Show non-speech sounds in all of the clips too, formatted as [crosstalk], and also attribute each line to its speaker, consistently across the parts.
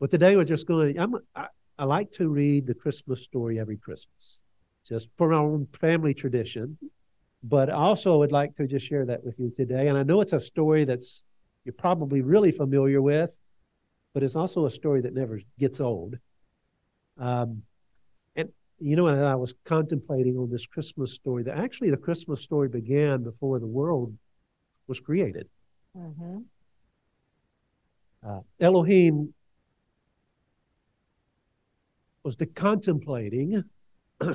Speaker 1: But today we're just going to, I'm, I, I like to read the Christmas story every Christmas, just for our own family tradition. But I also would like to just share that with you today. And I know it's a story that's you're probably really familiar with, but it's also a story that never gets old. Um, and you know, I was contemplating on this Christmas story that actually the Christmas story began before the world was created. Mm-hmm. Uh, Elohim was the contemplating [clears throat]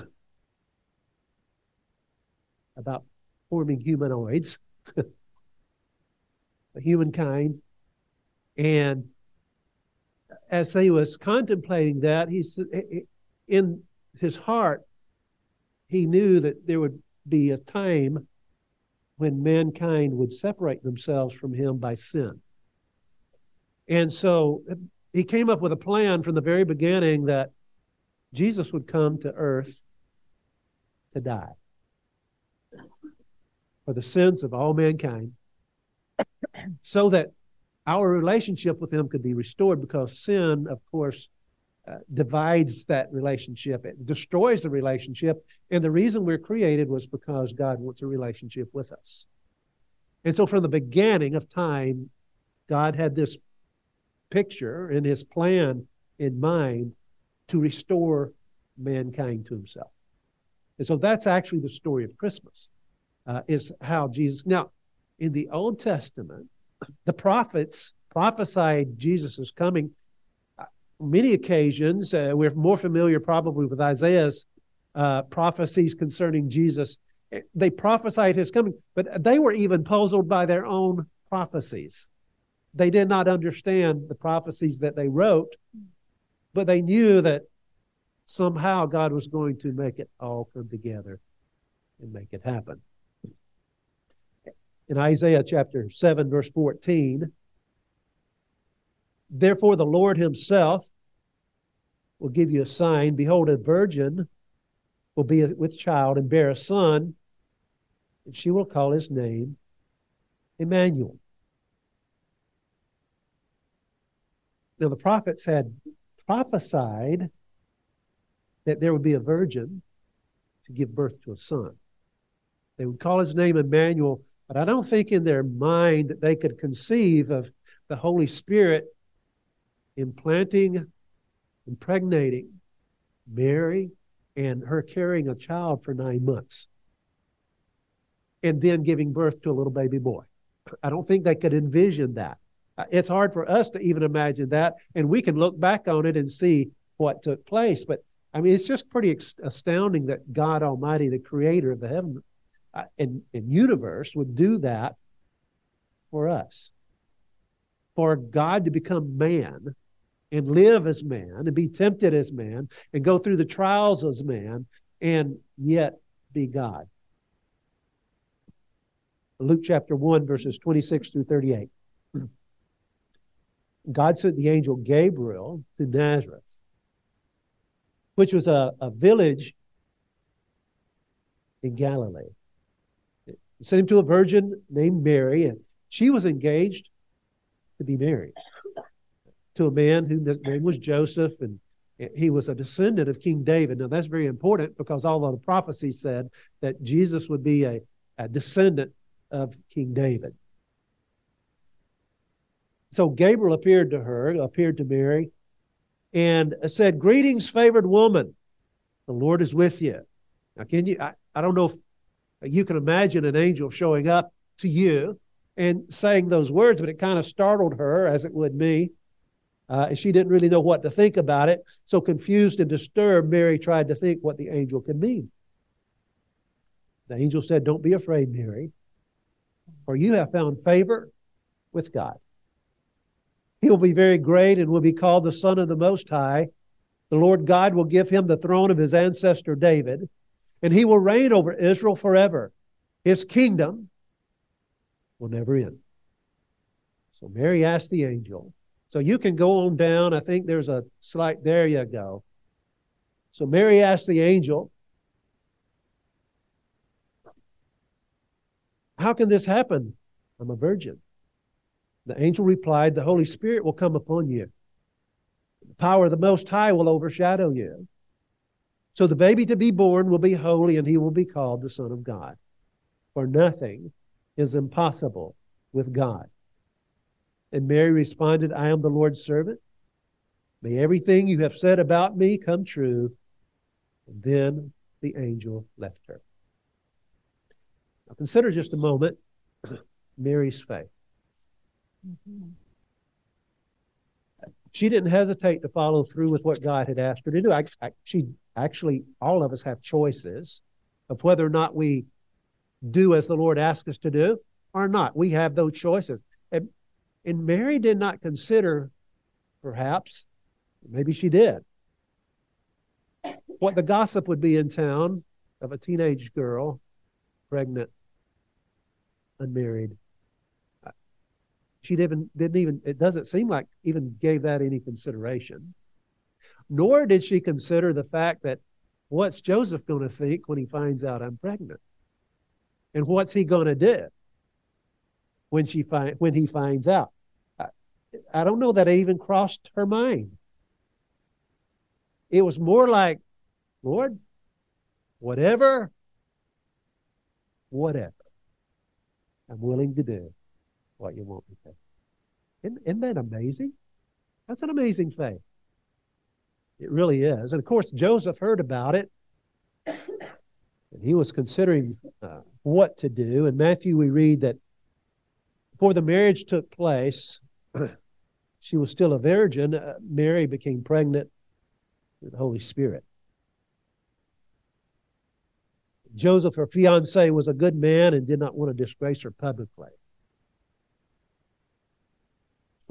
Speaker 1: about forming humanoids, [laughs] humankind, and as he was contemplating that, he in his heart he knew that there would be a time when mankind would separate themselves from him by sin. And so he came up with a plan from the very beginning that Jesus would come to earth to die for the sins of all mankind so that our relationship with him could be restored because sin, of course, uh, divides that relationship. It destroys the relationship. And the reason we're created was because God wants a relationship with us. And so from the beginning of time, God had this picture and his plan in mind to restore mankind to himself. And so that's actually the story of Christmas, uh, is how Jesus. Now, in the Old Testament, the prophets prophesied Jesus coming. Uh, many occasions, uh, we're more familiar probably with Isaiah's uh, prophecies concerning Jesus. They prophesied his coming, but they were even puzzled by their own prophecies. They did not understand the prophecies that they wrote, but they knew that somehow God was going to make it all come together and make it happen. In Isaiah chapter 7, verse 14, therefore the Lord himself will give you a sign. Behold, a virgin will be with child and bear a son, and she will call his name Emmanuel. Now, the prophets had prophesied that there would be a virgin to give birth to a son. They would call his name Emmanuel, but I don't think in their mind that they could conceive of the Holy Spirit implanting, impregnating Mary and her carrying a child for nine months and then giving birth to a little baby boy. I don't think they could envision that. Uh, it's hard for us to even imagine that, and we can look back on it and see what took place. But I mean, it's just pretty astounding that God Almighty, the creator of the heaven uh, and, and universe, would do that for us. For God to become man and live as man and be tempted as man and go through the trials as man and yet be God. Luke chapter 1, verses 26 through 38. God sent the angel Gabriel to Nazareth which was a, a village in Galilee. Sent him to a virgin named Mary, and she was engaged to be married to a man whose name was Joseph, and he was a descendant of King David. Now, that's very important because all of the prophecies said that Jesus would be a, a descendant of King David. So Gabriel appeared to her, appeared to Mary, and said, Greetings, favored woman. The Lord is with you. Now, can you, I, I don't know if you can imagine an angel showing up to you and saying those words, but it kind of startled her, as it would me. Uh, she didn't really know what to think about it. So, confused and disturbed, Mary tried to think what the angel could mean. The angel said, Don't be afraid, Mary, for you have found favor with God. He will be very great and will be called the Son of the Most High. The Lord God will give him the throne of his ancestor David, and he will reign over Israel forever. His kingdom will never end. So Mary asked the angel. So you can go on down. I think there's a slight, there you go. So Mary asked the angel, How can this happen? I'm a virgin. The angel replied, The Holy Spirit will come upon you, The power of the Most High will overshadow you. So the baby to be born will be holy, and he will be called the Son of God. For nothing is impossible with God. And Mary responded, I am the Lord's servant. May everything you have said about me come true. And then the angel left her. Now consider just a moment [clears throat] Mary's faith. Mm-hmm. She didn't hesitate to follow through with what God had asked her to do. I, I, she actually, all of us have choices of whether or not we do as the Lord asks us to do or not. We have those choices. And, and Mary did not consider, perhaps, maybe she did, what the gossip would be in town of a teenage girl, pregnant, unmarried. She didn't, didn't even, it doesn't seem like even gave that any consideration. Nor did she consider the fact that what's Joseph going to think when he finds out I'm pregnant? And what's he going to do when she find when he finds out? I, I don't know that it even crossed her mind. It was more like, Lord, whatever, whatever, I'm willing to do what you want me to. Isn't, isn't that amazing? That's an amazing faith. It really is. And of course, Joseph heard about it. And he was considering uh, what to do. In Matthew, we read that before the marriage took place, [clears throat] she was still a virgin. Uh, Mary became pregnant with the Holy Spirit. Joseph, her fiance, was a good man and did not want to disgrace her publicly.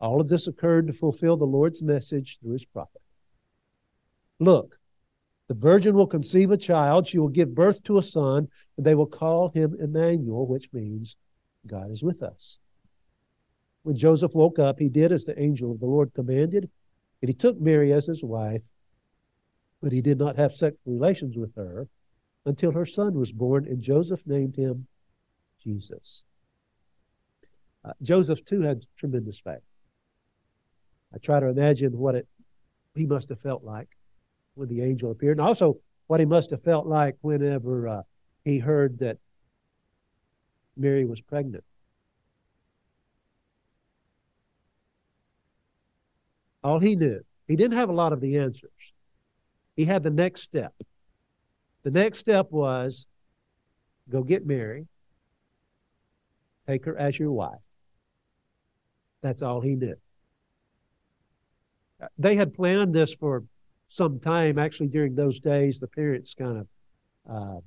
Speaker 1: All of this occurred to fulfill the Lord's message through his prophet. Look, the virgin will conceive a child. She will give birth to a son, and they will call him Emmanuel, which means God is with us. When Joseph woke up, he did as the angel of the Lord commanded, and he took Mary as his wife, but he did not have sexual relations with her until her son was born, and Joseph named him Jesus. Uh, Joseph, too, had tremendous faith. I try to imagine what it he must have felt like when the angel appeared, and also what he must have felt like whenever uh, he heard that Mary was pregnant. All he knew, he didn't have a lot of the answers. He had the next step. The next step was go get Mary, take her as your wife. That's all he knew. They had planned this for some time. Actually, during those days, the parents kind of uh,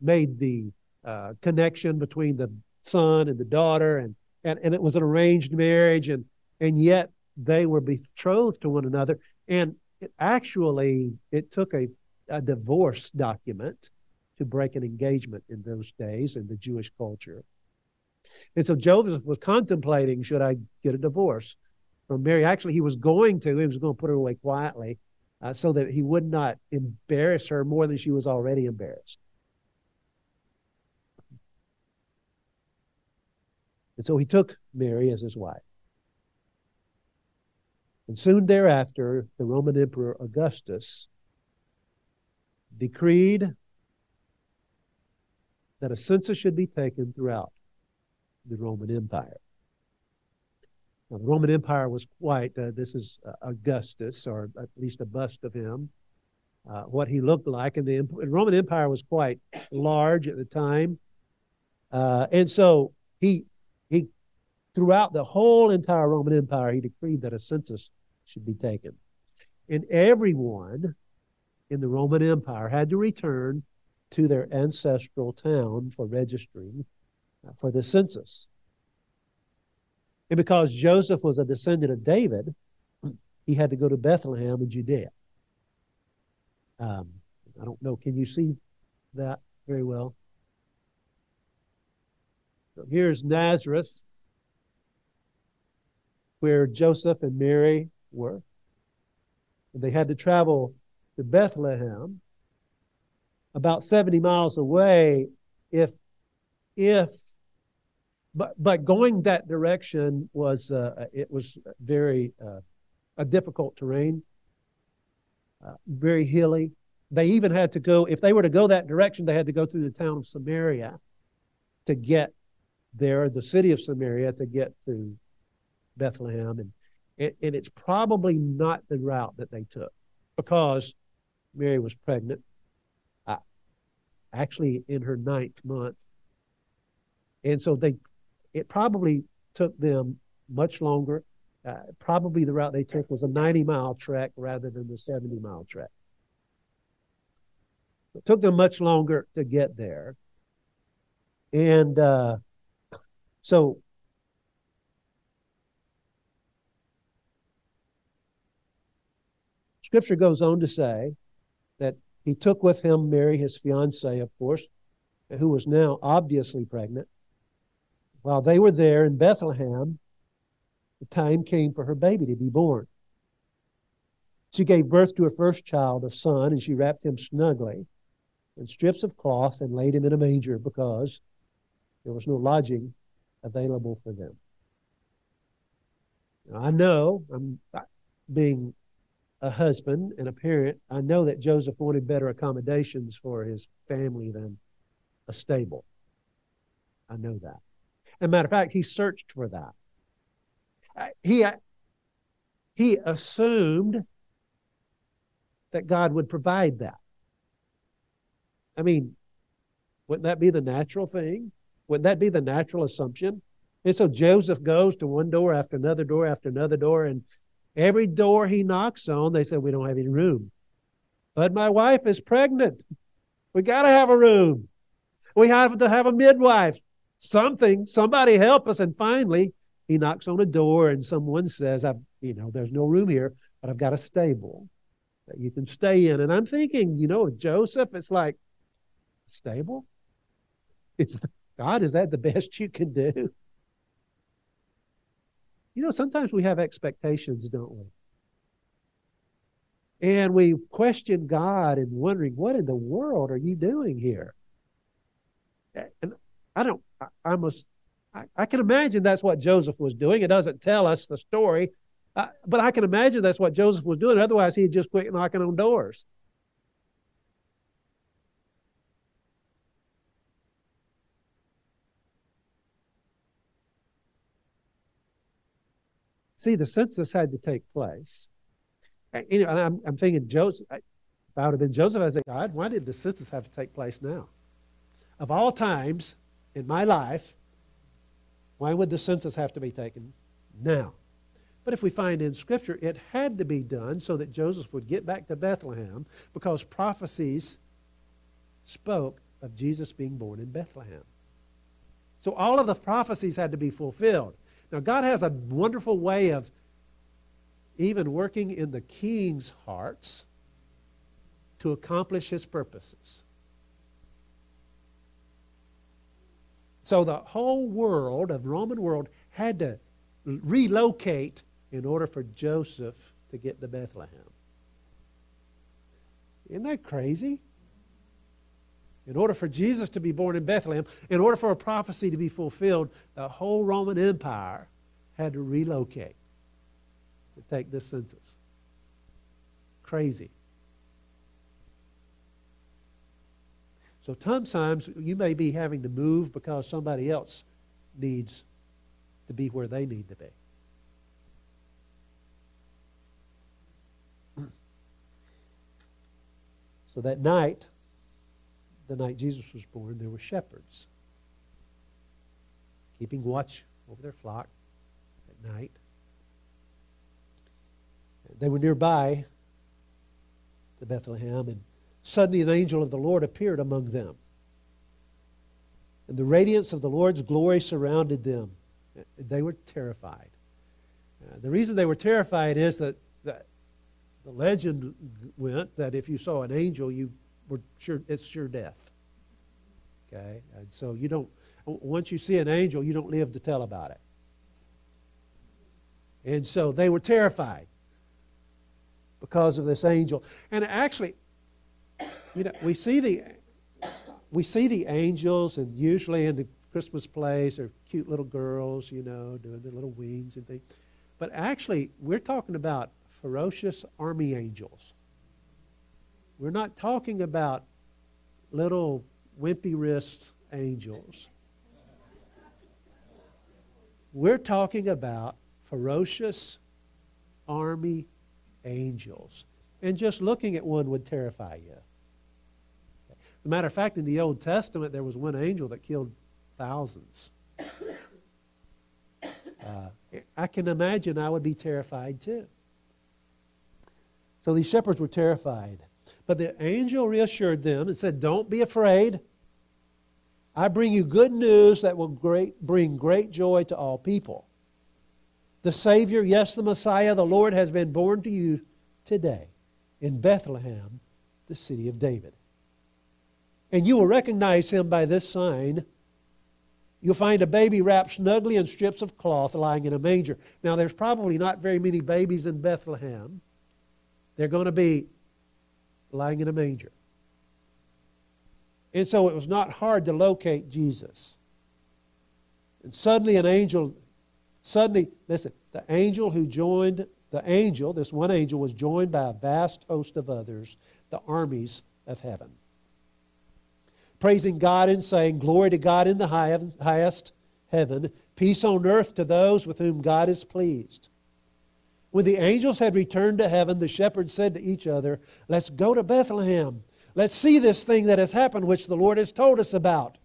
Speaker 1: made the uh, connection between the son and the daughter, and, and and it was an arranged marriage, and and yet they were betrothed to one another. And it actually, it took a, a divorce document to break an engagement in those days in the Jewish culture. And so Joseph was contemplating, should I get a divorce? From Mary. Actually, he was going to. He was going to put her away quietly uh, so that he would not embarrass her more than she was already embarrassed. And so he took Mary as his wife. And soon thereafter, the Roman Emperor Augustus decreed that a census should be taken throughout the Roman Empire. The Roman Empire was quite, uh, this is uh, Augustus, or at least a bust of him, uh, what he looked like. And the, the, Roman Empire was quite large at the time. Uh, and so he, he, throughout the whole entire Roman Empire, he decreed that a census should be taken. And everyone in the Roman Empire had to return to their ancestral town for registering uh, for the census. And because Joseph was a descendant of David, he had to go to Bethlehem in Judea. Um, I don't know. Can you see that very well? So here's Nazareth, where Joseph and Mary were. And they had to travel to Bethlehem, about 70 miles away, if if but but going that direction was uh, it was very uh, a difficult terrain, uh, very hilly. They even had to go if they were to go that direction, they had to go through the town of Samaria to get there, the city of Samaria to get to Bethlehem, and and, and it's probably not the route that they took because Mary was pregnant, uh, actually in her ninth month, and so they it probably took them much longer. Uh, probably the route they took was a 90 mile trek rather than the 70 mile trek. It took them much longer to get there. And uh, so Scripture goes on to say that he took with him Mary, his fiancee, of course, who was now obviously pregnant. While they were there in Bethlehem, the time came for her baby to be born. She gave birth to her first child, a son, and she wrapped him snugly in strips of cloth and laid him in a manger because there was no lodging available for them. Now, I know I'm being a husband and a parent. I know that Joseph wanted better accommodations for his family than a stable. I know that. As a matter of fact, he searched for that. Uh, he, uh, he assumed that God would provide that. I mean, wouldn't that be the natural thing? Wouldn't that be the natural assumption? And so Joseph goes to one door after another door after another door, and every door he knocks on, they say, We don't have any room. But my wife is pregnant. We got to have a room. We have to have a midwife something, somebody help us. And finally, he knocks on a door and someone says, I've, you know, there's no room here, but I've got a stable that you can stay in. And I'm thinking, you know, with Joseph, it's like, stable? Is God, is that the [laughs] best you can do? You know, sometimes we have expectations, don't we? And we question God and wondering, what in the world are you doing here? And I don't, I, I must, I, can imagine that's what Joseph was doing. It doesn't tell us the story, uh, but I can imagine that's what Joseph was doing. Otherwise, he'd just quit knocking on doors. See, the census had to take place. And, you know, I'm, I'm thinking, Joseph, if I would have been Joseph, I'd say, God, why did the census have to take place now? Of all times, in my life, why would the census have to be taken now? But if we find in Scripture, it had to be done so that Joseph would get back to Bethlehem because prophecies spoke of Jesus being born in Bethlehem. So all of the prophecies had to be fulfilled. Now, God has a wonderful way of even working in the king's hearts to accomplish his purposes. So the whole world of the Roman world had to relocate in order for Joseph to get to Bethlehem. Isn't that crazy? In order for Jesus to be born in Bethlehem, in order for a prophecy to be fulfilled, the whole Roman Empire had to relocate to take this census. Crazy. So sometimes you may be having to move because somebody else needs to be where they need to be. So that night, the night Jesus was born, there were shepherds keeping watch over their flock at night. They were nearby to Bethlehem, and Suddenly, an angel of the Lord appeared among them. And the radiance of the Lord's glory surrounded them. They were terrified. Uh, the reason they were terrified is that that the legend went that if you saw an angel, you were sure it's sure death. Okay, and so you don't. Once you see an angel, you don't live to tell about it. And so they were terrified because of this angel. And actually, you know, we see the we see the angels, and usually in the Christmas plays, they're cute little girls, you know, doing their little wings and things. But actually, we're talking about ferocious army angels. We're not talking about little wimpy wrists angels. We're talking about ferocious army angels. And just looking at one would terrify you. As a matter of fact, in the Old Testament, there was one angel that killed thousands. Uh, I can imagine I would be terrified too. So these shepherds were terrified. But the angel reassured them and said, Don't be afraid. I bring you good news that will great, bring great joy to all people. The Savior, yes, the Messiah, the Lord, has been born to you today in Bethlehem, the city of David. And you will recognize him by this sign. You'll find a baby wrapped snugly in strips of cloth lying in a manger. Now, there's probably not very many babies in Bethlehem. They're going to be lying in a manger. And so it was not hard to locate Jesus. And suddenly an angel, suddenly, listen, the angel who joined, the angel, this one angel, was joined by a vast host of others, the armies of heaven. Praising God and saying, Glory to God in the highest heaven, peace on earth to those with whom God is pleased. When the angels had returned to heaven, the shepherds said to each other, Let's go to Bethlehem Let's see this thing that has happened, which the Lord has told us about.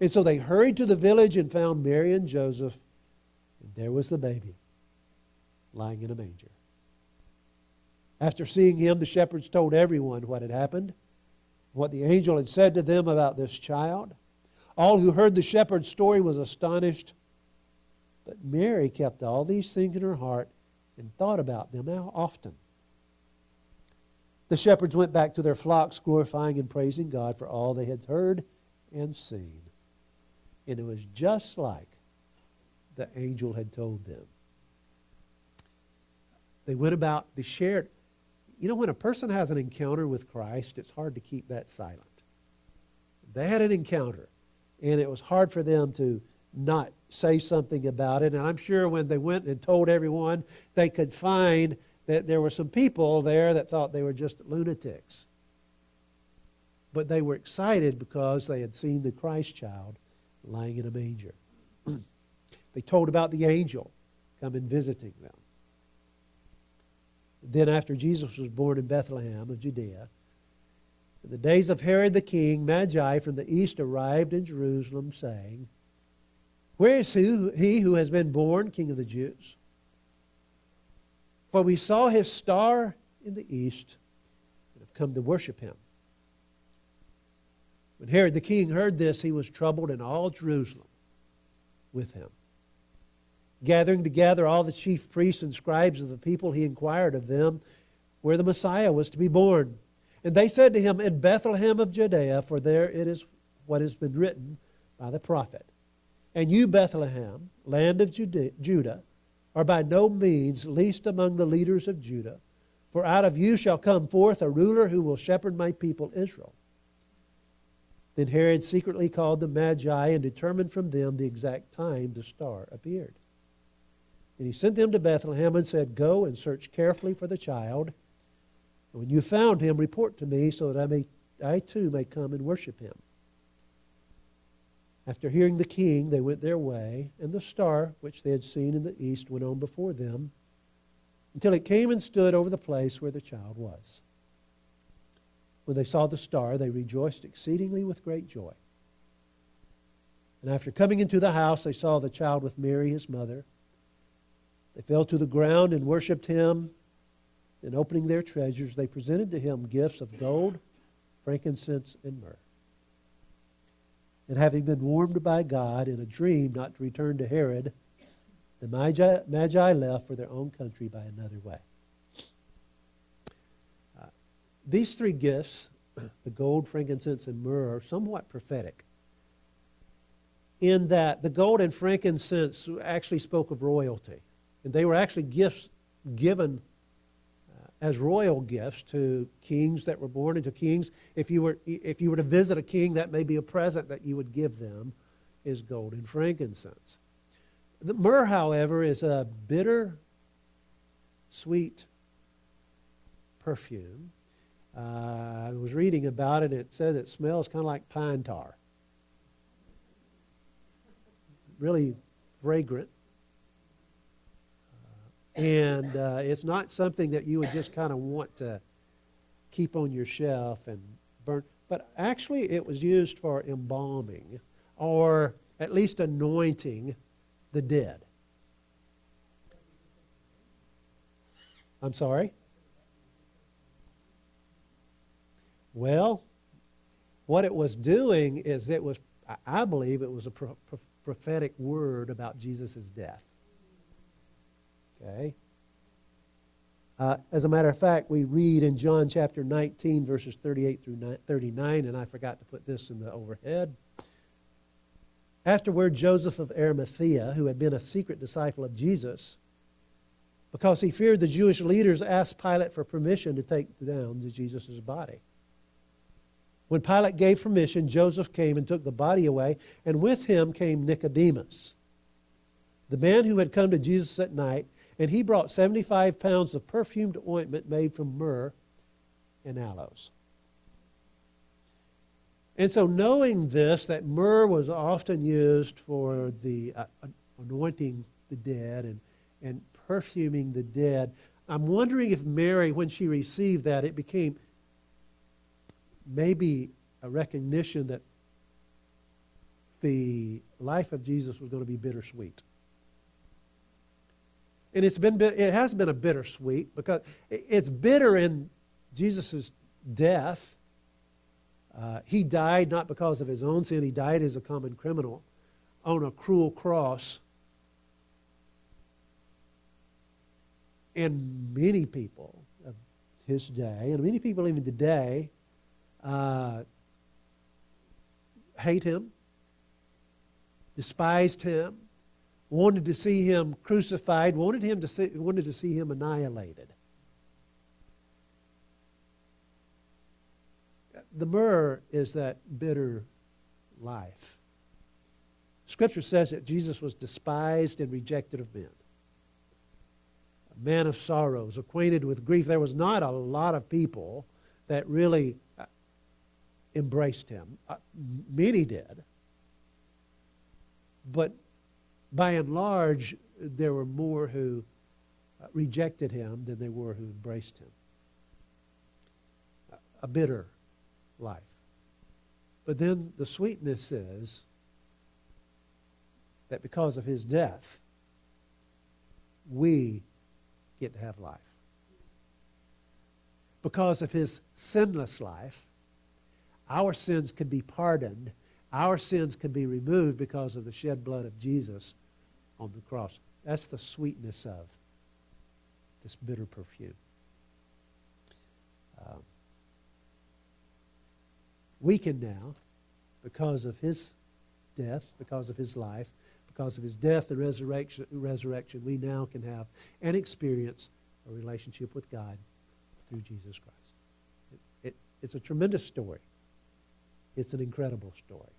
Speaker 1: And so they hurried to the village and found Mary and Joseph, and there was the baby lying in a manger. After seeing him, the shepherds told everyone what had happened, what the angel had said to them about this child. All who heard the shepherd's story was astonished, but Mary kept all these things in her heart and thought about them how often. The shepherds went back to their flocks, glorifying and praising God for all they had heard and seen. And it was just like the angel had told them. They went about, they shared. You know, when a person has an encounter with Christ, it's hard to keep that silent. They had an encounter, and it was hard for them to not say something about it. And I'm sure when they went and told everyone, they could find that there were some people there that thought they were just lunatics. But they were excited because they had seen the Christ child lying in a manger. [clears throat] they told about the angel coming visiting them. Then, after Jesus was born in Bethlehem of Judea, in the days of Herod the king, Magi from the east arrived in Jerusalem, saying, Where is he who has been born king of the Jews? For we saw his star in the east and have come to worship him. When Herod the king heard this, he was troubled, and all Jerusalem with him. Gathering together all the chief priests and scribes of the people, he inquired of them where the Messiah was to be born. And they said to him, In Bethlehem of Judea, for there it is what has been written by the prophet. And you, Bethlehem, land of Judah, are by no means least among the leaders of Judah, for out of you shall come forth a ruler who will shepherd my people Israel. Then Herod secretly called the Magi and determined from them the exact time the star appeared. And he sent them to Bethlehem and said, Go and search carefully for the child. When you found him, report to me so that I, may, I too may come and worship him. After hearing the king, they went their way, and the star, which they had seen in the east, went on before them until it came and stood over the place where the child was. When they saw the star, they rejoiced exceedingly with great joy. And after coming into the house, they saw the child with Mary, his mother. They fell to the ground and worshipped him. And opening their treasures, they presented to him gifts of gold, frankincense, and myrrh and having been warned by God in a dream not to return to Herod, the Magi, Magi left for their own country by another way. Uh, these three gifts, the gold, frankincense, and myrrh, are somewhat prophetic in that the gold and frankincense actually spoke of royalty. And they were actually gifts given uh, as royal gifts to kings that were born into kings. If you, were, if you were to visit a king, that may be a present that you would give them, is gold and frankincense. The myrrh, however, is a bitter, sweet perfume. Uh, I was reading about it. and It says it smells kind of like pine tar really fragrant. And uh, it's not something that you would just kind of want to keep on your shelf and burn. But actually, it was used for embalming or at least anointing the dead. I'm sorry? Well, what it was doing is it was, I believe, it was a pro- prophetic word about Jesus' death. Okay? Uh, as a matter of fact, we read in John chapter 19, verses 38 through 39, and I forgot to put this in the overhead. Afterward, Joseph of Arimathea, who had been a secret disciple of Jesus, because he feared the Jewish leaders, asked Pilate for permission to take down Jesus' body. When Pilate gave permission, Joseph came and took the body away, and with him came Nicodemus, the man who had come to Jesus at night, and he brought 75 pounds of perfumed ointment made from myrrh and aloes. And so, knowing this, that myrrh was often used for the uh, anointing the dead and, and perfuming the dead, I'm wondering if Mary, when she received that, it became maybe a recognition that the life of Jesus was going to be bittersweet. And it's been it has been a bittersweet because it's bitter in Jesus' death. Uh, he died not because of his own sin, he died as a common criminal on a cruel cross. And many people of his day, and many people even today, uh, hate him, despised him, wanted to see him crucified, wanted, him to see, wanted to see him annihilated. The myrrh is that bitter life. Scripture says that Jesus was despised and rejected of men. A man of sorrows, acquainted with grief. There was not a lot of people that really embraced him. Uh, many did. But by and large, there were more who uh, rejected him than there were who embraced him. A bitter life. But then the sweetness is that because of his death, we get to have life. Because of his sinless life, our sins can be pardoned. Our sins can be removed because of the shed blood of Jesus on the cross. That's the sweetness of this bitter perfume. Um, we can now, because of his death, because of his life, because of his death and resurrection, resurrection, we now can have and experience a relationship with God through Jesus Christ. It, it, it's a tremendous story. It's an incredible story.